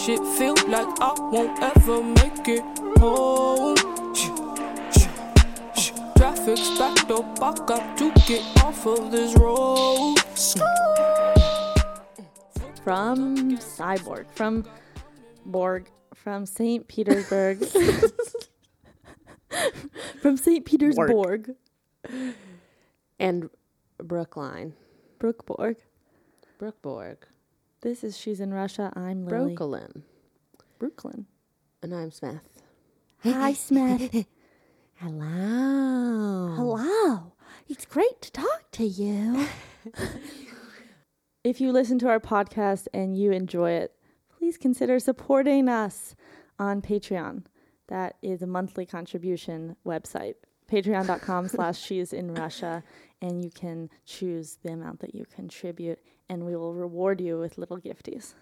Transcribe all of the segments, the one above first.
shit feel like I won't ever make it home. Traffic's backed up, I got to get off of this road. From Cyborg, from Borg, from St. Petersburg. from St. Petersburg. And Brookline. Brookborg. Brookborg. This is She's in Russia. I'm Lily. Brooklyn. Brooklyn. And I'm Smith. Hi, Smith. Hello. Hello. It's great to talk to you. if you listen to our podcast and you enjoy it, please consider supporting us on Patreon. That is a monthly contribution website. Patreon.com slash she's in Russia. And you can choose the amount that you contribute, and we will reward you with little gifties.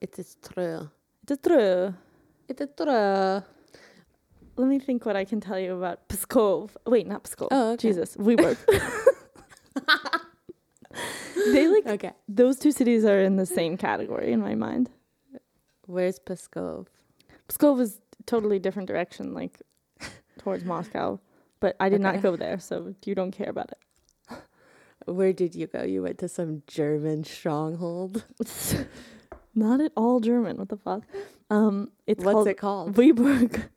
It is true. It's true. It is true. Let me think what I can tell you about Pskov. Wait, not Pskov. Oh, okay. Jesus, Vyborg. they like Okay. those two cities are in the same category in my mind. Where's Pskov? Pskov is totally different direction, like towards Moscow. But I did not go there, so you don't care about it. Where did you go? You went to some German stronghold. Not at all German. What the fuck? Um, it's What's called it called? Vyborg.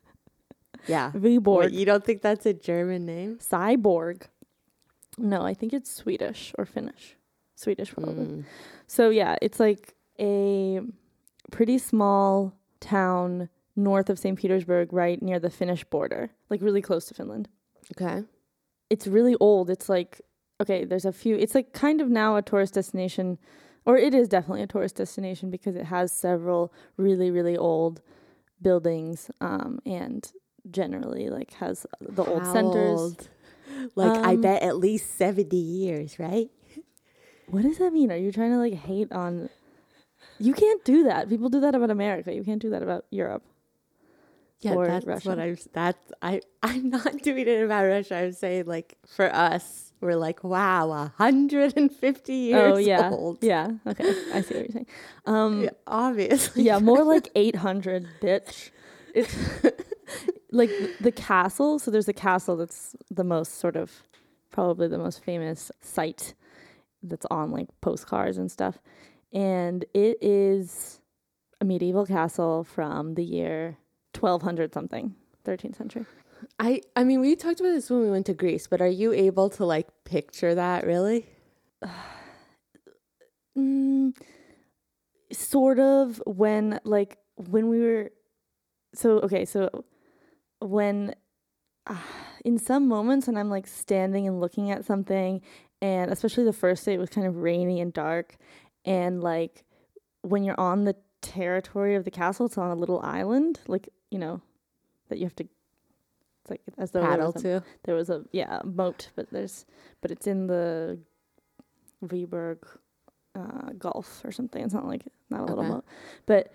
Yeah. Vyborg. Wait, you don't think that's a German name? Cyborg. No, I think it's Swedish or Finnish. Swedish probably. Mm. So yeah, it's like a pretty small town north of St. Petersburg, right near the Finnish border, like really close to Finland. Okay. It's really old. It's like okay, there's a few. It's like kind of now a tourist destination, or it is definitely a tourist destination because it has several really really old buildings, um, and generally like has the old How centers. old? Like I Um, bet at least 70 years, right? What does that mean? Are you trying to like hate on? You can't do that. People do that about America. You can't do that about Europe. Yeah, that's Russia. what I'm. That's I. I'm not doing it about Russia. I'm saying like for us, we're like, wow, 150 years oh yeah, old. yeah. Okay, I see what you're saying. Um, Yeah, obviously. yeah, more like 800, bitch. It's like the castle. So there's a castle that's the most sort of probably the most famous site that's on like postcards and stuff, and it is a medieval castle from the year 1200 something, 13th century. I. I mean, we talked about this when we went to Greece, but are you able to like picture that really? Mm, sort of when like when we were so okay so when uh, in some moments when i'm like standing and looking at something and especially the first day it was kind of rainy and dark and like when you're on the territory of the castle it's on a little island like you know that you have to it's like as though there Paddle was a- to. there was a yeah a moat but there's but it's in the Vyborg uh, Gulf or something. It's not like not a little moat, but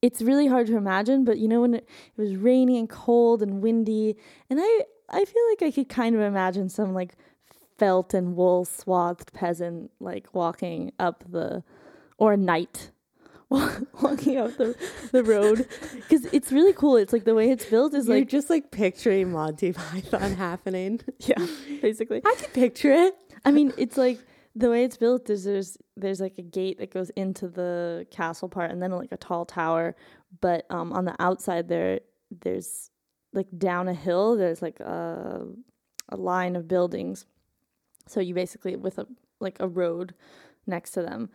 it's really hard to imagine. But you know when it, it was rainy and cold and windy, and I I feel like I could kind of imagine some like felt and wool swathed peasant like walking up the or a knight walking out the the road because it's really cool. It's like the way it's built is You're like just like picturing Monty Python happening. yeah, basically. I can picture it. I mean, it's like the way it's built is there's there's like a gate that goes into the castle part and then like a tall tower, but um on the outside there there's like down a hill there's like a a line of buildings. So you basically with a like a road next to them,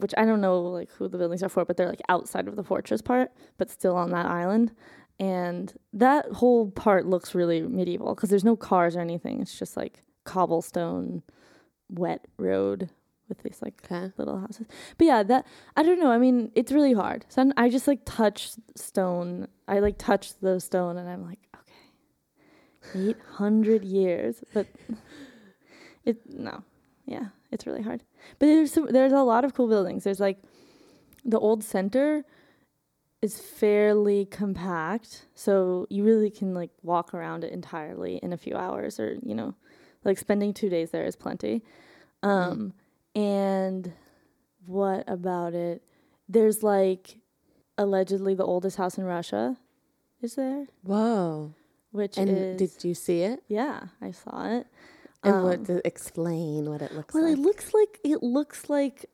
which I don't know like who the buildings are for, but they're like outside of the fortress part, but still on that island. And that whole part looks really medieval because there's no cars or anything. It's just like cobblestone wet road with these like Okay. little houses. But yeah, that I don't know. I mean, it's really hard. So I just like touch stone. I like touch the stone, and I'm like, okay, eight hundred years. But it no, yeah, it's really hard. But there's some, there's a lot of cool buildings. There's like the old center is fairly compact, so you really can like walk around it entirely in a few hours, or you know, like spending two days there is plenty. Um, and what about it? There's like allegedly the oldest house in Russia is there, Whoa. which And is did you see it? yeah, I saw it. And Um, what to explain what it looks Well, like? Well, it looks like it looks like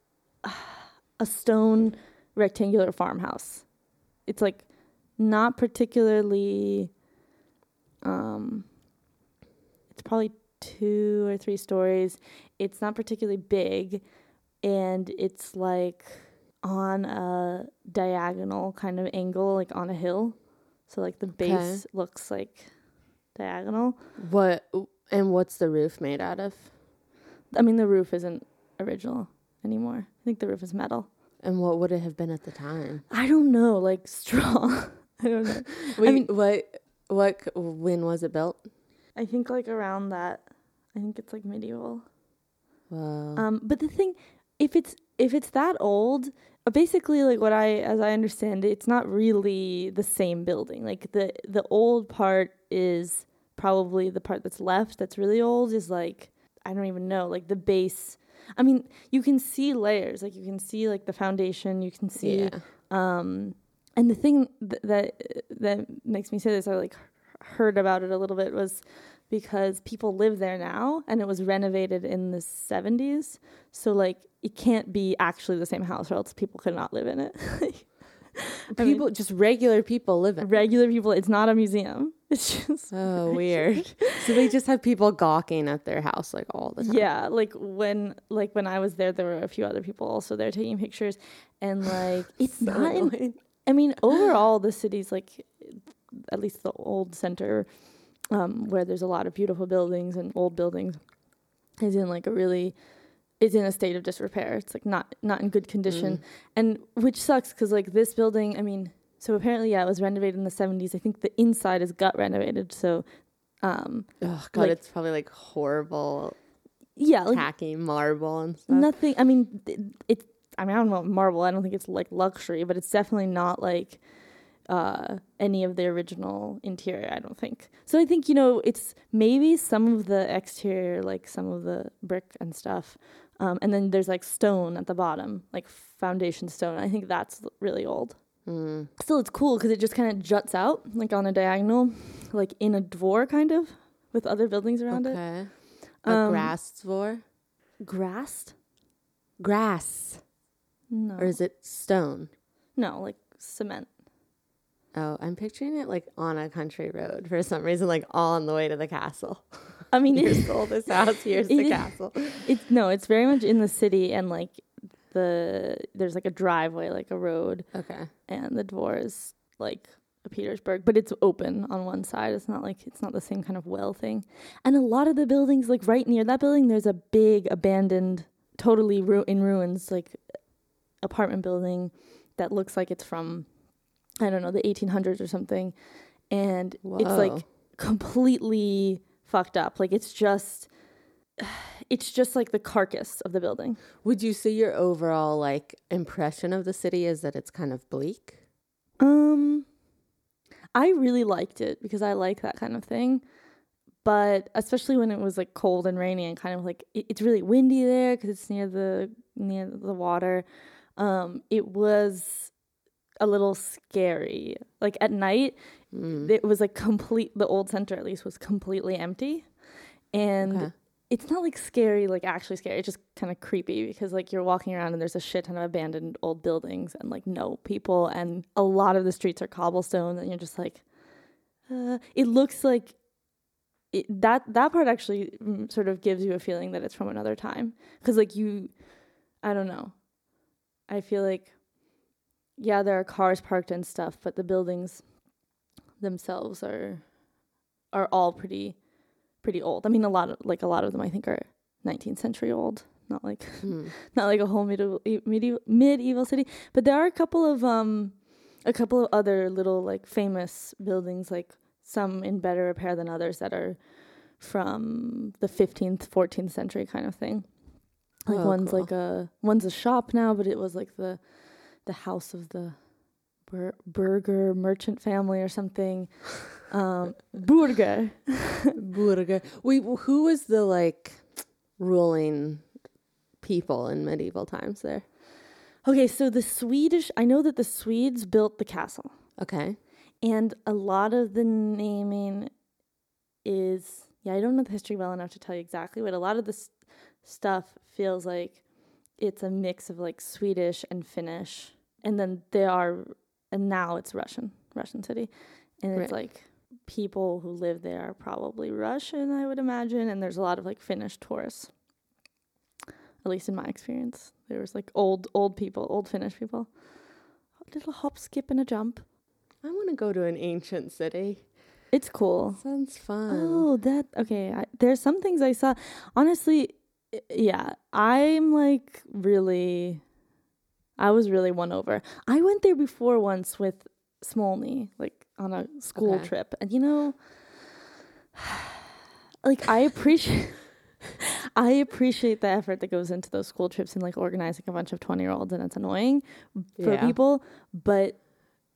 a stone rectangular farmhouse. It's like not particularly um it's probably two or three stories. It's not particularly big and it's like on a diagonal kind of angle like on a hill. So like the base Okay. looks like diagonal. what and what's the roof made out of? I mean the roof isn't original anymore. I think the roof is metal. And what would it have been at the time? I don't know, like straw. I don't know. Wait, mean- what what when was it built? I think like around that. I think it's like medieval. Wow. Um, but the thing, if it's if it's that old, uh, basically like what I as I understand it, it's not really the same building. Like the the old part is probably the part that's left. That's really old is like I don't even know. Like the base. I mean, you can see layers. Like you can see like the foundation. You can see yeah. um and the thing th- that that makes me say this i like heard about it a little bit was because people live there now and it was renovated in the 70s so like it can't be actually the same house or else people could not live in it I mean- People just regular people live in. It. Regular people it's not a museum it's just Oh, weird. so they just have people gawking at their house like all the time. yeah like when like when i was there there were a few other people also there taking pictures and like it's So not in. I mean, overall, the city's like, at least the old center, um, where there's a lot of beautiful buildings and old buildings, is in like a really, is in a state of disrepair. It's like not not in good condition, Mm. and which sucks because like this building, I mean, so apparently, yeah, it was renovated in the '70s. I think the inside is gut renovated, so, um, Oh god, like- it's probably like horrible yeah, like tacky marble and stuff. nothing. I mean, th- it's. I mean, I don't know marble. I don't think it's like luxury, but it's definitely not like uh, any of the original interior. I don't think. So I think you know it's maybe some of the exterior, like some of the brick and stuff, um, and then there's like stone at the bottom, like foundation stone. I think that's really old. Mm. Still, it's cool because it just kind of juts out like on a diagonal, like in a dvor, kind of, with other buildings around it. Okay. A Um, grass dvor? Grassed? Grass. No. Or is it stone? no, like cement. Oh, I'm picturing it like on a country road for some reason, like all on the way to the castle. I mean, Here's the oldest house, here's the castle. It's no, it's very much in the city and like the there's like a driveway, like a road, Okay. and the door is like a Petersburg, but it's open on one side. It's not like it's not the same kind of well thing. And a lot of the buildings, like right near that building, there's a big abandoned, totally ru- in ruins, like apartment building that looks like it's from I don't know the 1800s or something, and it's like completely fucked up. Like it's just it's just like the carcass of the building. Would you say your overall like impression of the city is that it's kind of bleak? Um I really liked it because I like that kind of thing. But especially when it was like cold and rainy and kind of like it, it's really windy there because it's near the near the water. Um it was a little scary. Like at night, Mm. it was like complete the old center at least was completely empty. And Okay. It's not like scary, like actually scary. It's just kind of creepy because like you're walking around and there's a shit ton of abandoned old buildings and like no people, and a lot of the streets are cobblestone, and you're just like, uh, it looks like it, that that part actually mm, sort of gives you a feeling that it's from another time because like you, I don't know, I feel like yeah there are cars parked and stuff, but the buildings themselves are are all pretty pretty old. I mean, a lot of like a lot of them I think are 19th century old, not like Mm. not like a whole medieval medieval medieval city. But there are a couple of um a couple of other little like famous buildings, like some in better repair than others that are from the 15th, 14th century kind of thing. Like Oh, one's cool. like a one's a shop now, but it was like the the house of the bur- burger merchant family or something. Um, burger. Burger. Wh- who was the like ruling people in medieval times there? Okay, so the Swedish, I know that the Swedes built the castle, Okay. and a lot of the naming is, yeah, I don't know the history well enough to tell you exactly, but a lot of this stuff feels like it's a mix of like Swedish and Finnish, and then there are, and now it's Russian, Russian city, and it's Right. like people who live there are probably Russian, I would imagine, and there's a lot of like Finnish tourists. At least in my experience, there was like old, old people, old Finnish people. A little hop, skip, and a jump. I want to go to an ancient city. It's cool. Sounds fun. Oh, that okay. I, there's some things I saw. Honestly, yeah, I'm like really. I was really won over. I went there before once with Smolny, like on a school Okay. trip, and you know, like I appreciate. I appreciate the effort that goes into those school trips and like organizing a bunch of 20 year olds and it's annoying for Yeah. people, but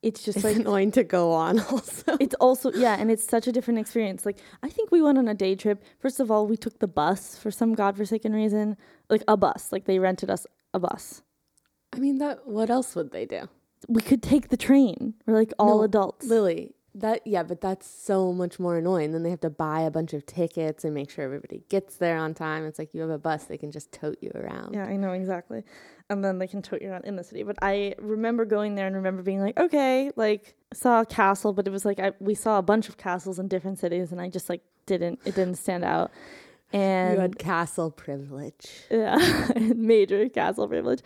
it's just It's like annoying to go on also. it's also yeah and it's such a different experience like i think we went on a day trip first of all we took the bus for some godforsaken reason like a bus like they rented us a bus I mean, that. what else would they do? we could take the train we're like all No, adults Lily, that yeah, but that's so much more annoying. Then they have to buy a bunch of tickets and make sure everybody gets there on time. It's like you have a bus; they can just tote you around. yeah i know exactly and then they can tote you around in the city but i remember going there and remember being like okay like saw a castle but it was like I, we saw a bunch of castles in different cities and i just like didn't it didn't stand out and you had castle privilege. yeah major castle privilege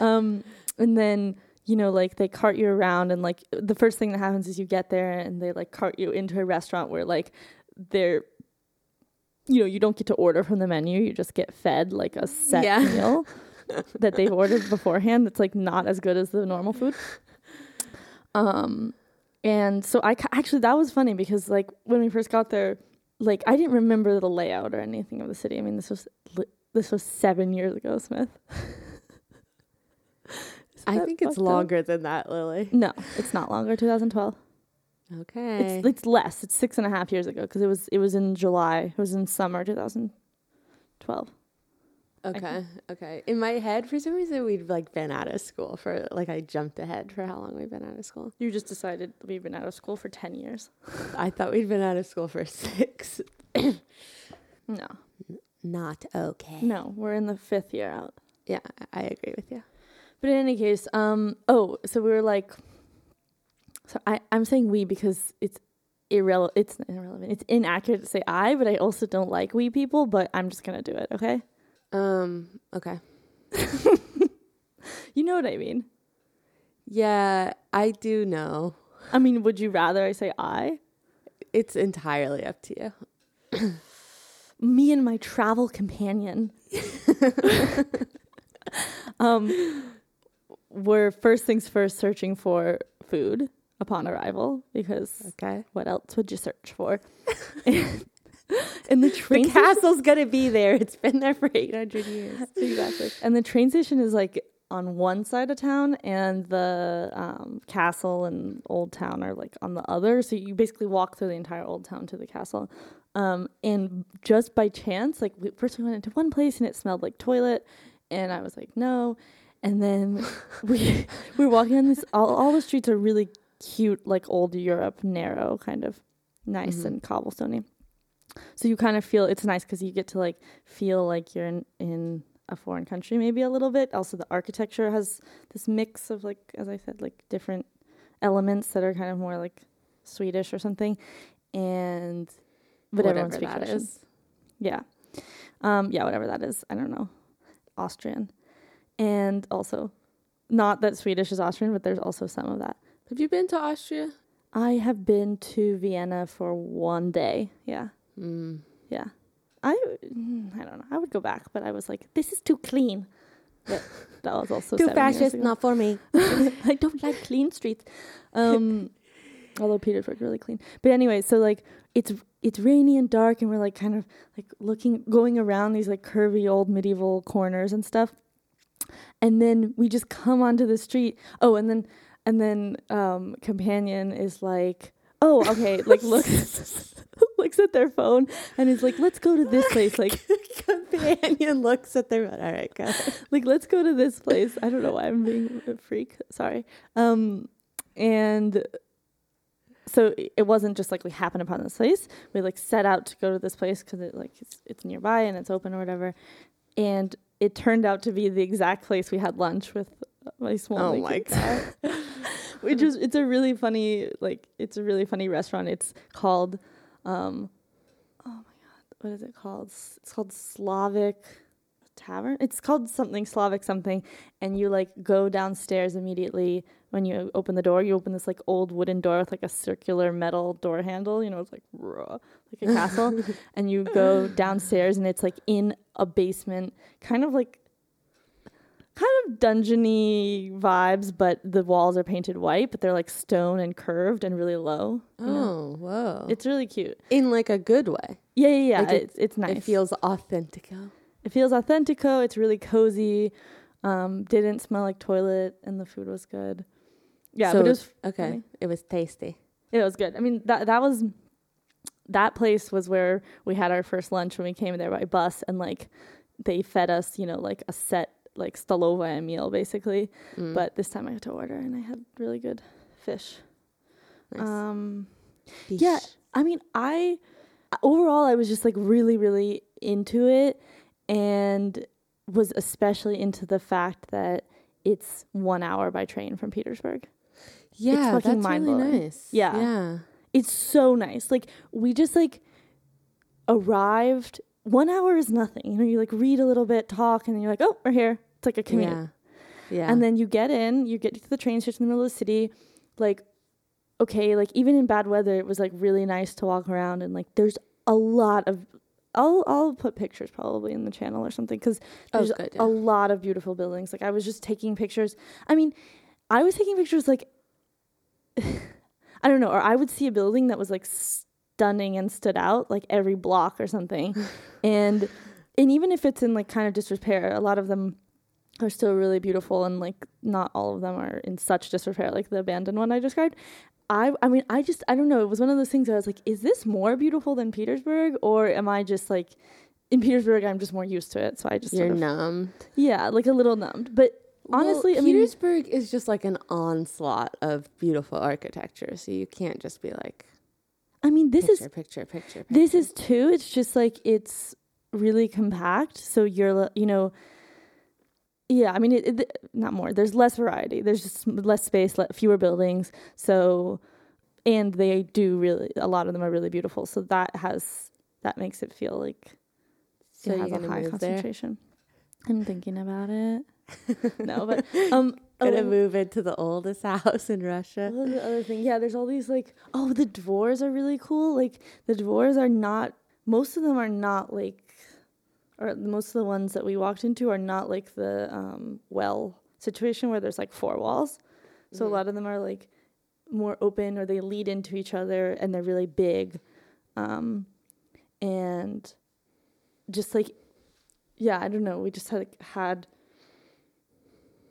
um and then you know like they cart you around and like the first thing that happens is you get there and they like cart you into a restaurant where like they're you know you don't get to order from the menu you just get fed like a set Yeah. meal that they've ordered beforehand that's like not as good as the normal food um and so i ca- actually that was funny because like when we first got there like i didn't remember the layout or anything of the city i mean this was li- this was seven years ago smith I think it's fucked up? longer than that, Lily. no it's not longer 2012 Okay. it's it's less it's six and a half years ago because it was it was in july it was in summer 2012 okay. Okay. In my head, for some reason, we'd like been out of school for like I jumped ahead for how long we've been out of school. you just decided we've been out of school for 10 years I thought we'd been out of school for six. no Not okay. no we're in the fifth year out Yeah, I I agree with you. But in any case, um, oh, so we were like, so I, I'm saying we because it's irrelevant. It's irrelevant. It's inaccurate to say I, but I also don't like we people. But I'm just gonna do it. Okay, Um. Okay. you know what I mean. Yeah, I do know. I mean, would you rather I say I? It's entirely up to you. Me and my travel companion. um, we're first things first searching for food upon arrival because Okay. what else would you search for? and the The train station- castle's gonna be there. It's been there for 800 years. exactly. And the train station is like on one side of town, and the um, castle and old town are like on the other. So you basically walk through the entire old town to the castle. Um, and just by chance, like we, first we went into one place and it smelled like toilet, and I was like, no. And then we we were walking on this. All, all the streets are really cute, like old Europe, narrow, kind of nice Mhm. and cobblestony. So you kind of feel it's nice because you get to like feel like you're in, in a foreign country maybe a little bit. Also, the architecture has this mix of like, as I said, like different elements that are kind of more like Swedish or something, and but everyone Whatever speaks that Russian. is. Yeah, um, yeah, whatever that is. I don't know, Austrian, and also not that Swedish is Austrian, but there's also some of that. Have you been to Austria? I have been to Vienna for one day. Yeah. Mm. Yeah. I mm, I don't know. I would go back, but I was like, this is too clean. But that was also Too fascist, not for me. I don't like clean streets. Um, although Petersburg really clean. But anyway, so like it's it's rainy and dark, and we're like kind of like looking, going around these like curvy old medieval corners and stuff. And then we just come onto the street. Oh, and then and then um, companion is like, oh, okay, like looks looks at their phone and is like, let's go to this place. Like companion looks at their. All right, go. like let's go to this place. I don't know why I'm being a freak. Sorry. Um, and so it wasn't just like we happened upon this place. We like set out to go to this place because it like it's, it's nearby and it's open or whatever. And it turned out to be the exact place we had lunch with Smolny. Oh my cat. Which is it's a really funny like it's a really funny restaurant. It's called, um, oh my god, what is it called? It's called Slavic tavern. It's called something Slavic something, and you like go downstairs immediately when you open the door. You open this like old wooden door with like a circular metal door handle. You know, it's like raw, like a castle, and you go downstairs, and it's like in a basement, kind of like. Kind of dungeony vibes, but the walls are painted white, but they're like stone and curved and really low. you know? Oh, whoa! It's really cute. in like a good way. Yeah, yeah, yeah. Like it- it's it's nice. It feels authentico. It feels authentico. It's really cozy. Um, didn't smell like toilet, and the food was good. Yeah, So- but it was Okay, Really? it was tasty. it was good. I mean that that was that place was where we had our first lunch when we came there by bus, and like they fed us, you know, like a set like stolova meal basically. Mm. But this time I had to order, and I had really good fish. Nice. Um, Fish. yeah. I mean, I overall I was just like really, really into it, and was especially into the fact that it's one hour by train from Petersburg. yeah, fucking that's really nice. Yeah. yeah. It's so nice. Like we just like arrived. One hour is nothing. You know, you like read a little bit, talk, and then you're like, oh, we're here. It's like a commute. Yeah, yeah. And then you get in, you get to the train station in the middle of the city. Like, okay, like even in bad weather, it was like really nice to walk around and like there's a lot of. I'll I'll put pictures probably in the channel or something because Oh, there's good, a lot of beautiful buildings. Like I was just taking pictures. I mean, I was taking pictures like I don't know, or I would see a building that was like stunning and stood out like every block or something, and and even if it's in like kind of disrepair, a lot of them are still really beautiful and like not all of them are in such disrepair like the abandoned one I described. I I mean I just I don't know, it was one of those things where I was like is this more beautiful than Petersburg or am I just like in Petersburg I'm just more used to it so I just You're sort of, numbed. yeah, like a little numbed. But honestly, well, I mean Petersburg is just like an onslaught of beautiful architecture, so you can't just be like I mean this picture, is picture, picture, picture. this is too it's just like it's really compact so you're you know yeah i mean it, it not more there's less variety there's just less space le- fewer buildings so and they do really a lot of them are really beautiful so that has that makes it feel like So it has a high move there? concentration i'm thinking about it no but um gonna oh, move into the oldest house in Russia. the other thing? Yeah, there's all these like oh the dvors are really cool. Like the dvors are not most of them are not like or most of the ones that we walked into are not like the um well situation where there's like four walls. So a lot of them are like more open or they lead into each other and they're really big. Um and just like yeah, I don't know, we just had like, had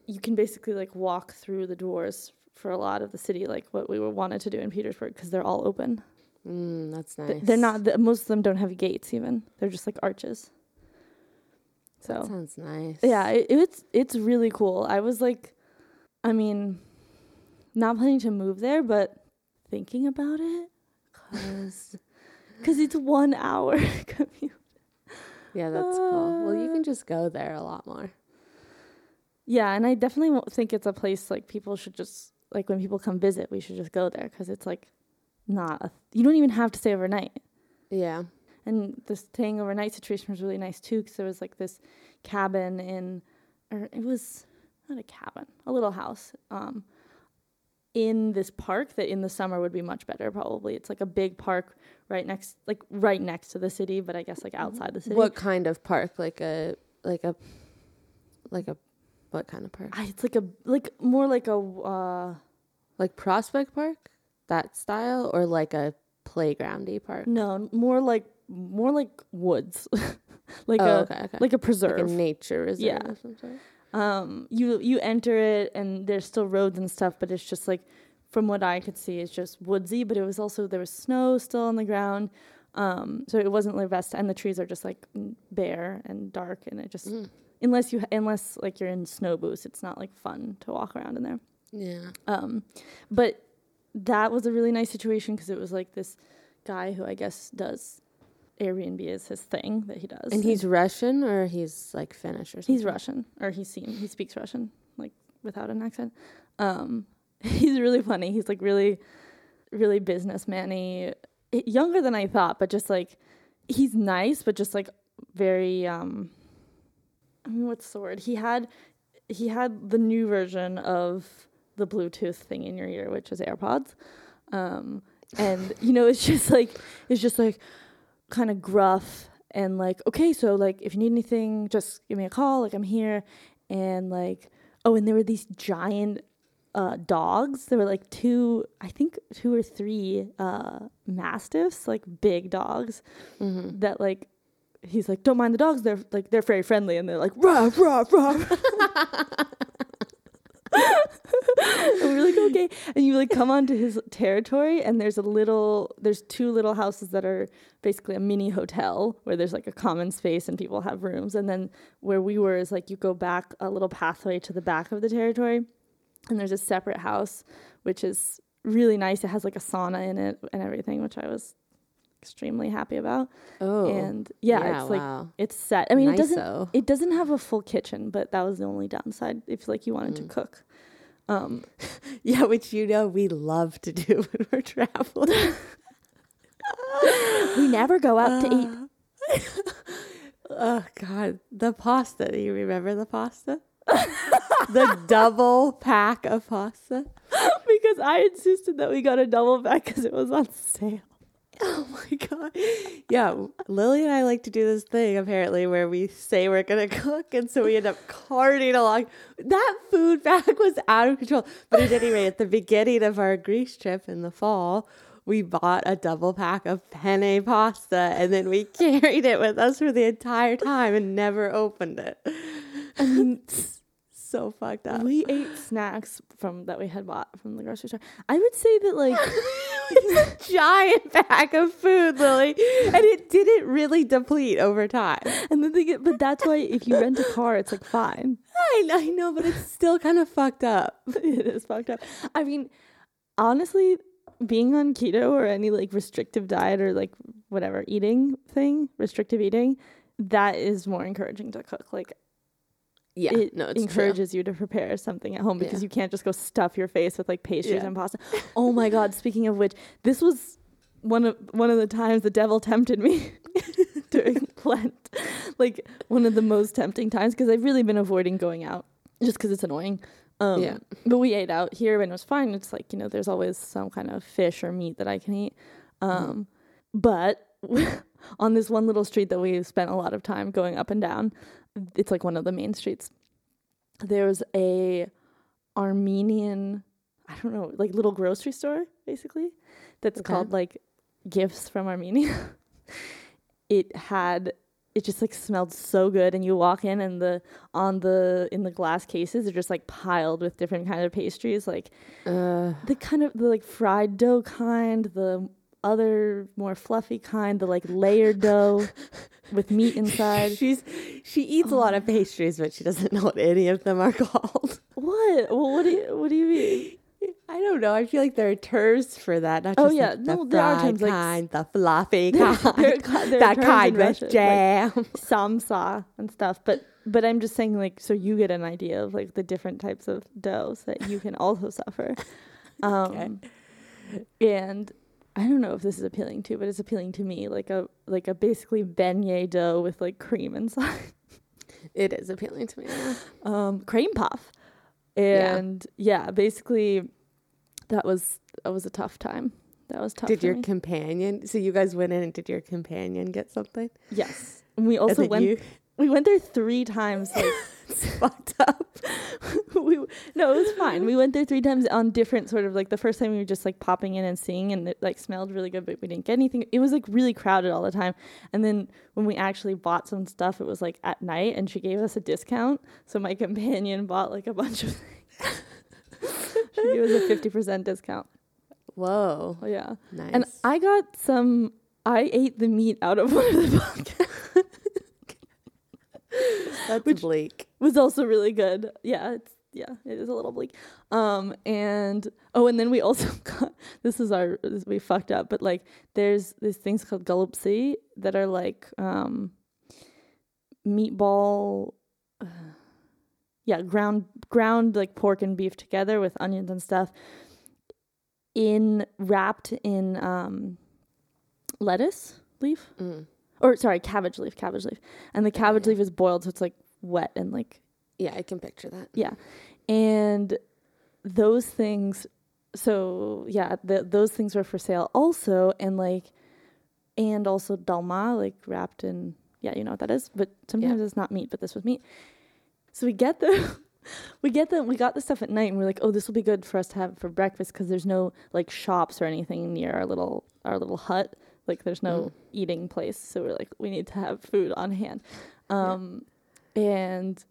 you can basically like walk through the doors for a lot of the city, like what we were wanted to do in Petersburg, because they're all open. Mm, that's Th- nice. They're not. The, most of them don't have gates. Even they're just like arches. That So sounds nice. yeah, it, it's it's really cool. I was like, I mean, not planning to move there, but thinking about it, cause, cause it's one hour commute. Yeah, that's cool. Well, you Uh, can just go there a lot more. Yeah, and I definitely won't think it's a place like people should just like when people come visit, we should just go there because it's like not. A, you don't even have to stay overnight. Yeah. And the staying overnight situation was really nice too because there was like this cabin in, or it was not a cabin, a little house, um, in this park that in the summer would be much better. Probably it's like a big park right next, like right next to the city, but I guess like outside the city. What kind of park? Like a like a like a what kind of park? I, it's like a like more like a uh, Like Prospect Park? That style or like a playgroundy park? no more like more like woods, like oh, a okay, okay. like a preserve. Like a nature reserve Yeah. of some sort. um you you enter it and there's still roads and stuff but it's just like from what i could see it's just woodsy but it was also there was snow still on the ground Um, so it wasn't La Vesta, and the trees are just like bare and dark, and it just Mm. unless you unless like you're in snow boots, it's not like fun to walk around in there. Yeah. Um, but that was a really nice situation because it was like this guy who I guess does Airbnb is his thing that he does, And he's Russian or he's like Finnish or something? he's Russian or he seems he speaks Russian like without an accent. Um, he's really funny. He's like really, really businessman-y, younger than I thought, but just like he's nice, but just like very um. I mean, what's the word? He had he had the new version of the Bluetooth thing in your ear, which is AirPods. Um, and you know, it's just like it's just like kind of gruff and like, okay, so like if you need anything, just give me a call. Like I'm here. And like, oh, and there were these giant uh, dogs. There were like two, I think two or three uh, mastiffs, like big dogs Mm-hmm. that like he's like, don't mind the dogs. They're like they're very friendly, and they're like rah rah rah. And we were like, okay. And you like come onto his territory, and there's a little, there's two little houses that are basically a mini hotel where there's like a common space and people have rooms. And then where we were is like you go back a little pathway to the back of the territory, and there's a separate house, which is really nice. It has like a sauna in it and everything, which I was extremely happy about. Oh. And yeah, it's like wow. it's set. I mean, it doesn't it doesn't have a full kitchen, but that was the only downside if like you wanted Mm. to cook. Um, Yeah, which you know we love to do when we're traveling. we never go out to eat. oh God, the pasta. Do you remember the pasta? the double pack of pasta. because I insisted that we got a double pack because it was on sale. Oh my god. Yeah, Lily and I like to do this thing apparently where we say we're gonna cook and so we end up carting along. That food bag was out of control. But at any rate, at the beginning of our Greece trip in the fall, we bought a double pack of penne pasta and then we carried it with us for the entire time and never opened it. Mean, So fucked up. we ate snacks from that we had bought from the grocery store. I would say that like It's a giant bag of food, Lily. And it didn't really deplete over time. and then they get but that's why if you rent a car it's like fine. I know, I know, but it's still kind of fucked up. it is fucked up. I mean, honestly, being on keto or any like restrictive diet or like whatever eating thing, restrictive eating, that is more encouraging to cook. Like Yeah, it no, encourages you to prepare something at home because Yeah. you can't just go stuff your face with like pastries Yeah. and pasta. Oh my god, speaking of which, this was one of one of the times the devil tempted me during Lent. Like one of the most tempting times because I've really been avoiding going out just because it's annoying. Um, Yeah. But we ate out here and it was fine. It's like, you know, there's always some kind of fish or meat that I can eat. Um, But on this one little street that we spent a lot of time going up and down, it's like one of the main streets. There's a Armenian, I don't know, like little grocery store basically that's Okay. called like Gifts from Armenia. it had it just like smelled so good and you walk in and the on the in the glass cases they're just like piled with different kind of pastries like Uh, the kind of the like fried dough kind, the other more fluffy kind, the like layered dough with meat inside. she's she eats a lot of pastries, but she doesn't know what any of them are called. What? Well, what do you what do you mean? I don't know. I feel like there are terms for that. Not Oh, just yeah. like No, the there are terms, like, kind, the fluffy There kind, ki- there that kind in with Russian, like jam. samsa and stuff. But but I'm just saying like so you get an idea of like the different types of doughs that you can also suffer. Um and I don't know if this is appealing to, but it's appealing to me like a like a basically beignet dough with like cream inside. it is appealing to me. yeah. um, cream puff, and yeah. basically that was that was a tough time. That was tough. Did your me. companion? So you guys went in and did your companion get something? yes? And we also went. you We went there three times. Like, fucked up. we no, it was fine. We went there three times on different sort of like the first time we were just like popping in and seeing, and it like smelled really good, but we didn't get anything. It was like really crowded all the time. And then when we actually bought some stuff, it was like at night, and she gave us a discount. So my companion bought like a bunch of things. she gave us a fifty percent discount. Whoa, yeah. nice. And I got some I ate the meat out of one of the buckets. That's Which- bleak. was also really good. Yeah, it's yeah, it is a little bleak. Um, and oh, and then we also got this is our this, we fucked up, but like there's these things called galupsi that are like um meatball. Uh, yeah, ground ground like pork and beef together with onions and stuff in wrapped in um lettuce leaf Mm. Or sorry cabbage leaf cabbage leaf and the cabbage yeah. leaf is boiled so it's like wet and like Yeah, I can picture that. yeah. And those things so yeah, the, those things were for sale also and like and also dalma like wrapped in yeah, you know what that is, but sometimes it's not meat, but this was meat. So we get the we get the we got the stuff at night and we're like, "Oh, this will be good for us to have for breakfast because there's no like shops or anything near our little our little hut. Like there's no Mm. eating place. So we're like, we need to have food on hand." Um and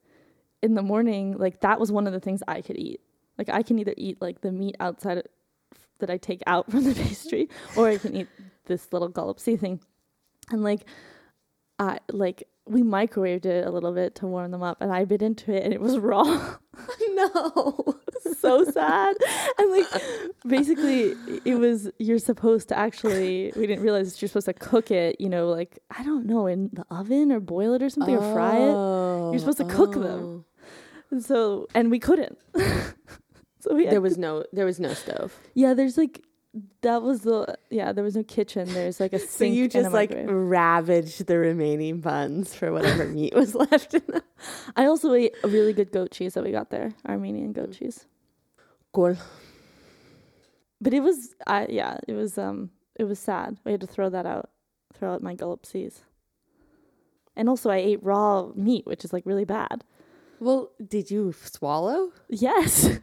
in the morning, like that was one of the things I could eat. Like I can either eat like the meat outside of, that I take out from the pastry, or I can eat this little galupsi thing. And like, I like we microwaved it a little bit to warm them up, and I bit into it, and it was raw. no. So sad. And like, basically, it was you're supposed to actually. We didn't realize you're supposed to cook it. You know, like I don't know, in the oven or boil it or something or fry it. You're supposed to cook them. And so, and we couldn't. so we There was no there was no stove. Yeah, there's like that was the yeah, there was no kitchen. There's like a sink. So you just like ravaged the remaining buns for whatever meat was left in them. I also ate a really good goat cheese that we got there, Armenian goat Mm. cheese. Cool. But it was I yeah, it was um it was sad. We had to throw that out. Throw out my galupsies. And also I ate raw meat, which is like really bad. Well, did you swallow? Yes.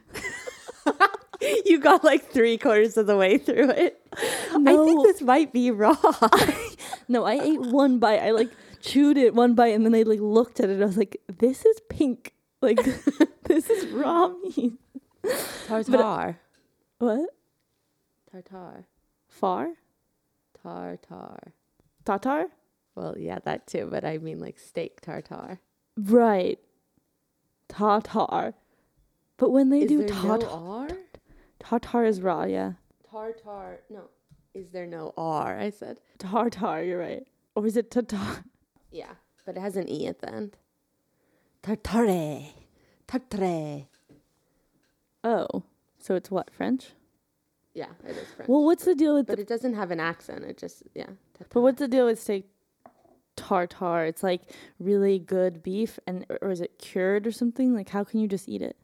you got like three quarters of the way through it. I think this might be raw. no, I ate one bite. I like chewed it one bite and then I like looked at it. I was like, this is pink. Like this is raw meat. Tartar. What? Tartar. Far? Tartar. Tartar? Well, yeah, that too, but I mean like steak tartar. Right. Tartar. But when they Is do tartar, tatar, no R? is raw, yeah. Tartar. No. Is there no R? I said. Tartar, you're right. Or is it tatar? Yeah, but it has an E at the end. Tartare. Tartare. Oh. So it's what, French? Yeah, it is French. Well, what's the deal with but the, it doesn't have an accent. It just, yeah. but what's the deal with steak tartar? It's like really good beef and or is it cured or something? Like how can you just eat it?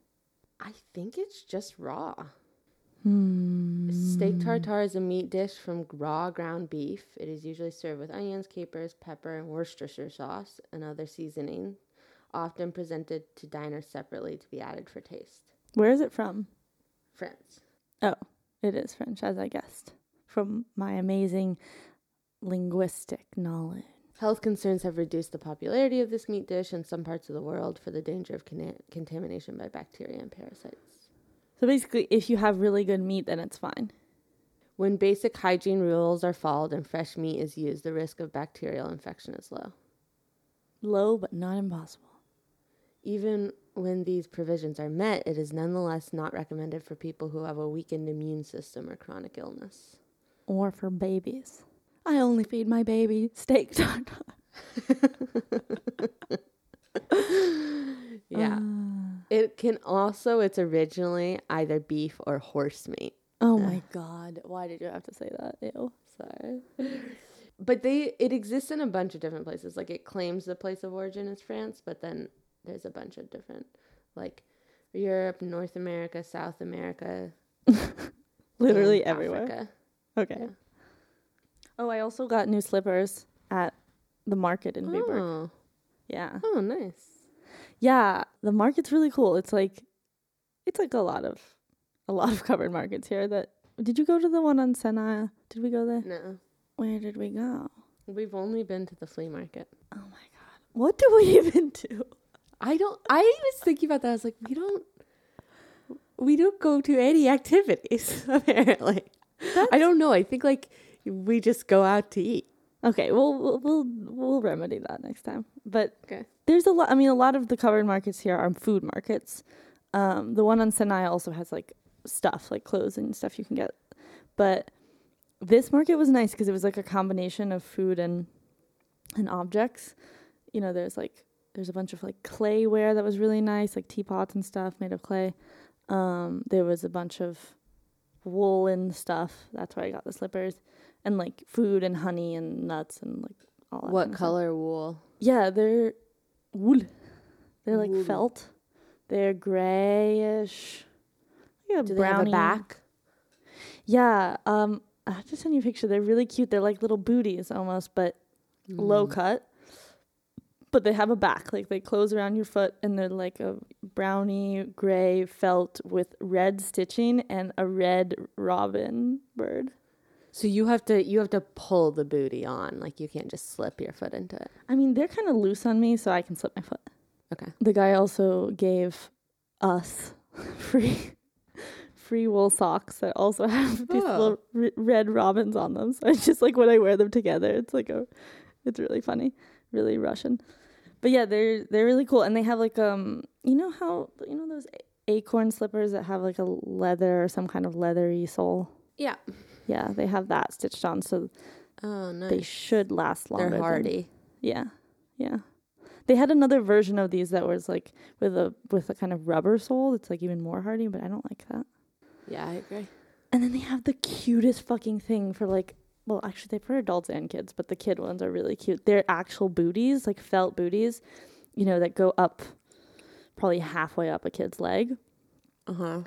I think it's just raw. Hmm. Steak tartare is a meat dish from raw ground beef. It is usually served with onions, capers, pepper, and Worcestershire sauce and other seasoning, often presented to diners separately to be added for taste. Where is it from? France. Oh, it is French, as I guessed. From my amazing linguistic knowledge. Health concerns have reduced the popularity of this meat dish in some parts of the world for the danger of conna- contamination by bacteria and parasites. So basically, if you have really good meat, then it's fine. When basic hygiene rules are followed and fresh meat is used, the risk of bacterial infection is low. Low, but not impossible. Even when these provisions are met, it is nonetheless not recommended for people who have a weakened immune system or chronic illness. Or for babies. I only feed my baby steak. Yeah. Ah. it can also, it's originally either beef or horse meat. Oh my god. Why did you have to say that? Ew. Sorry. But they it exists in a bunch of different places. Like it claims the place of origin is France, but then there's a bunch of different like Europe, North America, South America, Literally everywhere. Africa. Okay. Yeah. Oh, I also got new slippers at the market in. Oh. Yeah. oh, nice. Yeah, the market's really cool. It's like it's like a lot of a lot of covered markets here that Did you go to the one on Sennaya? Did we go there? No. Where did we go? We've only been to the flea market. Oh my god. What do we even do? I don't I was thinking about that. I was like, we don't we don't go to any activities, apparently. I don't know. I think like we just go out to eat. Okay, well we'll we'll, we'll remedy that next time. But Okay. there's a lot. I mean, a lot of the covered markets here are food markets. Um, the one on Sennaya also has like stuff, like clothes and stuff you can get. But this market was nice because it was like a combination of food and and objects. You know, there's like there's a bunch of like clayware that was really nice, like teapots and stuff made of clay. Um, there was a bunch of woolen stuff. That's where I got the slippers, and like food and honey and nuts and like all. That What kind of stuff. color wool? Yeah, they're wool. They're like Wool. felt. They're grayish. Yeah, Do they have a back? Yeah. Um, I have to send you a picture. They're really cute. They're like little booties almost, but low Mm. cut. But they have a back. Like they close around your foot, and they're like a browny gray felt with red stitching and a red robin bird. So you have to you have to pull the booty on. Like you can't just slip your foot into it. I mean, they're kind of loose on me, so I can slip my foot. Okay. The guy also gave us free free wool socks that also have these Oh. little r- red robins on them. So it's just like when I wear them together, it's like a, it's really funny, really Russian. But yeah, they're they're really cool, and they have like um, you know how you know those a- acorn slippers that have like a leather or some kind of leathery sole. Yeah. Yeah, they have that stitched on, so Oh, nice. they should last longer. They're than- hardy. yeah, yeah. They had another version of these that was like with a with a kind of rubber sole. It's like even more hardy, but I don't like that. Yeah, I agree. And then they have the cutest fucking thing for like, well, actually they for adults and kids, but the kid ones are really cute. They're actual booties, like felt booties, you know, that go up probably halfway up a kid's leg Uh huh.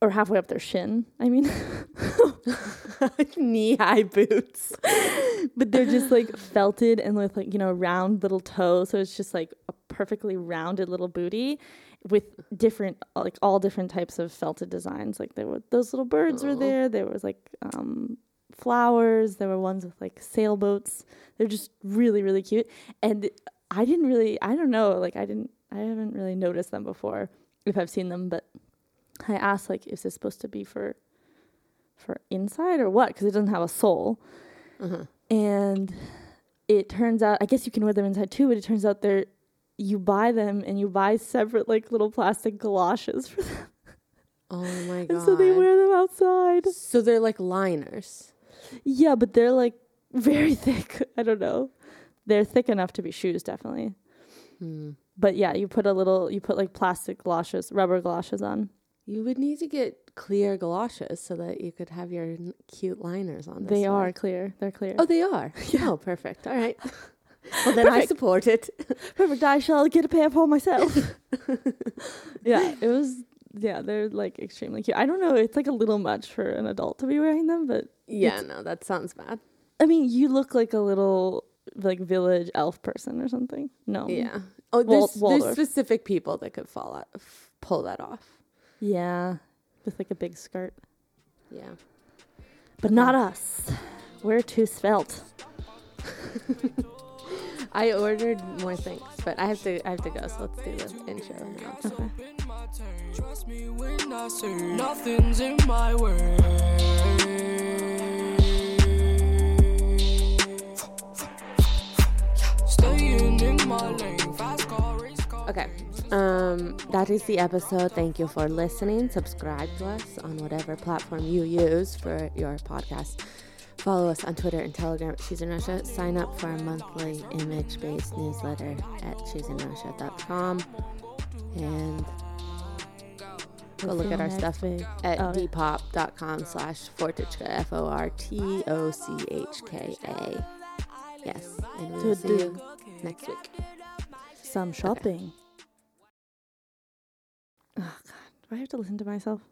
or halfway up their shin. I mean, Knee high boots. but they're just like felted and with like, you know, round little toes. So it's just like a perfectly rounded little booty with different, like all different types of felted designs. Like there were those little birds were there. There was like um, flowers. There were ones with like sailboats. They're just really, really cute. And I didn't really, I don't know, like I didn't, I haven't really noticed them before if I've seen them, but I asked like, is this supposed to be for, for inside or what? Because it doesn't have a sole Uh-huh. and it turns out I guess you can wear them inside too, but it turns out they're you buy them and you buy separate like little plastic galoshes for them, Oh my god. and so they wear them outside. So they're like liners. Yeah, but they're like very thick. I don't know. They're thick enough to be shoes, definitely. Hmm. But yeah, you put a little, you put like plastic galoshes, rubber galoshes on. You would need to get clear galoshes so that you could have your n- cute liners on. This They are clear. They're clear. Oh, they are. Oh, perfect. All right. Well, then I support it. perfect. I shall get a pair for myself. yeah, it was. Yeah, they're like extremely cute. I don't know. It's like a little much for an adult to be wearing them, but Yeah, no, that sounds bad. I mean, you look like a little like village elf person or something. No. Yeah. Oh, Wal- there's, there's specific people that could fall out, f- pull that off. Yeah, with like a big skirt, Yeah. but not us. We're too svelte. I ordered more things, but I have to. I have to go. So let's do the intro now. Okay. Trust me when I say nothing's in my way. Staying in my lane, fast car, race car. Okay. Um, that is the episode. Thank you for listening. Subscribe to us on whatever platform you use for your podcast. Follow us on Twitter and Telegram at She's in Russia. Sign up for our monthly image based newsletter at she'sinrussia.com. And go look at our stuff at Oh, depop.com slash fortochka, F O R T O C H K A. Yes. And we will see you next week. some shopping. Oh God, do I have to listen to myself?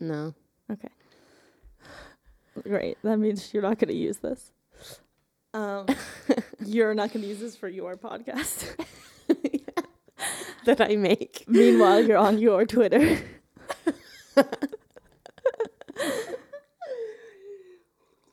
No. Okay. Great. That means you're not going to use this. Um, you're not going to use this for your podcast that I make. Meanwhile, you're on your Twitter.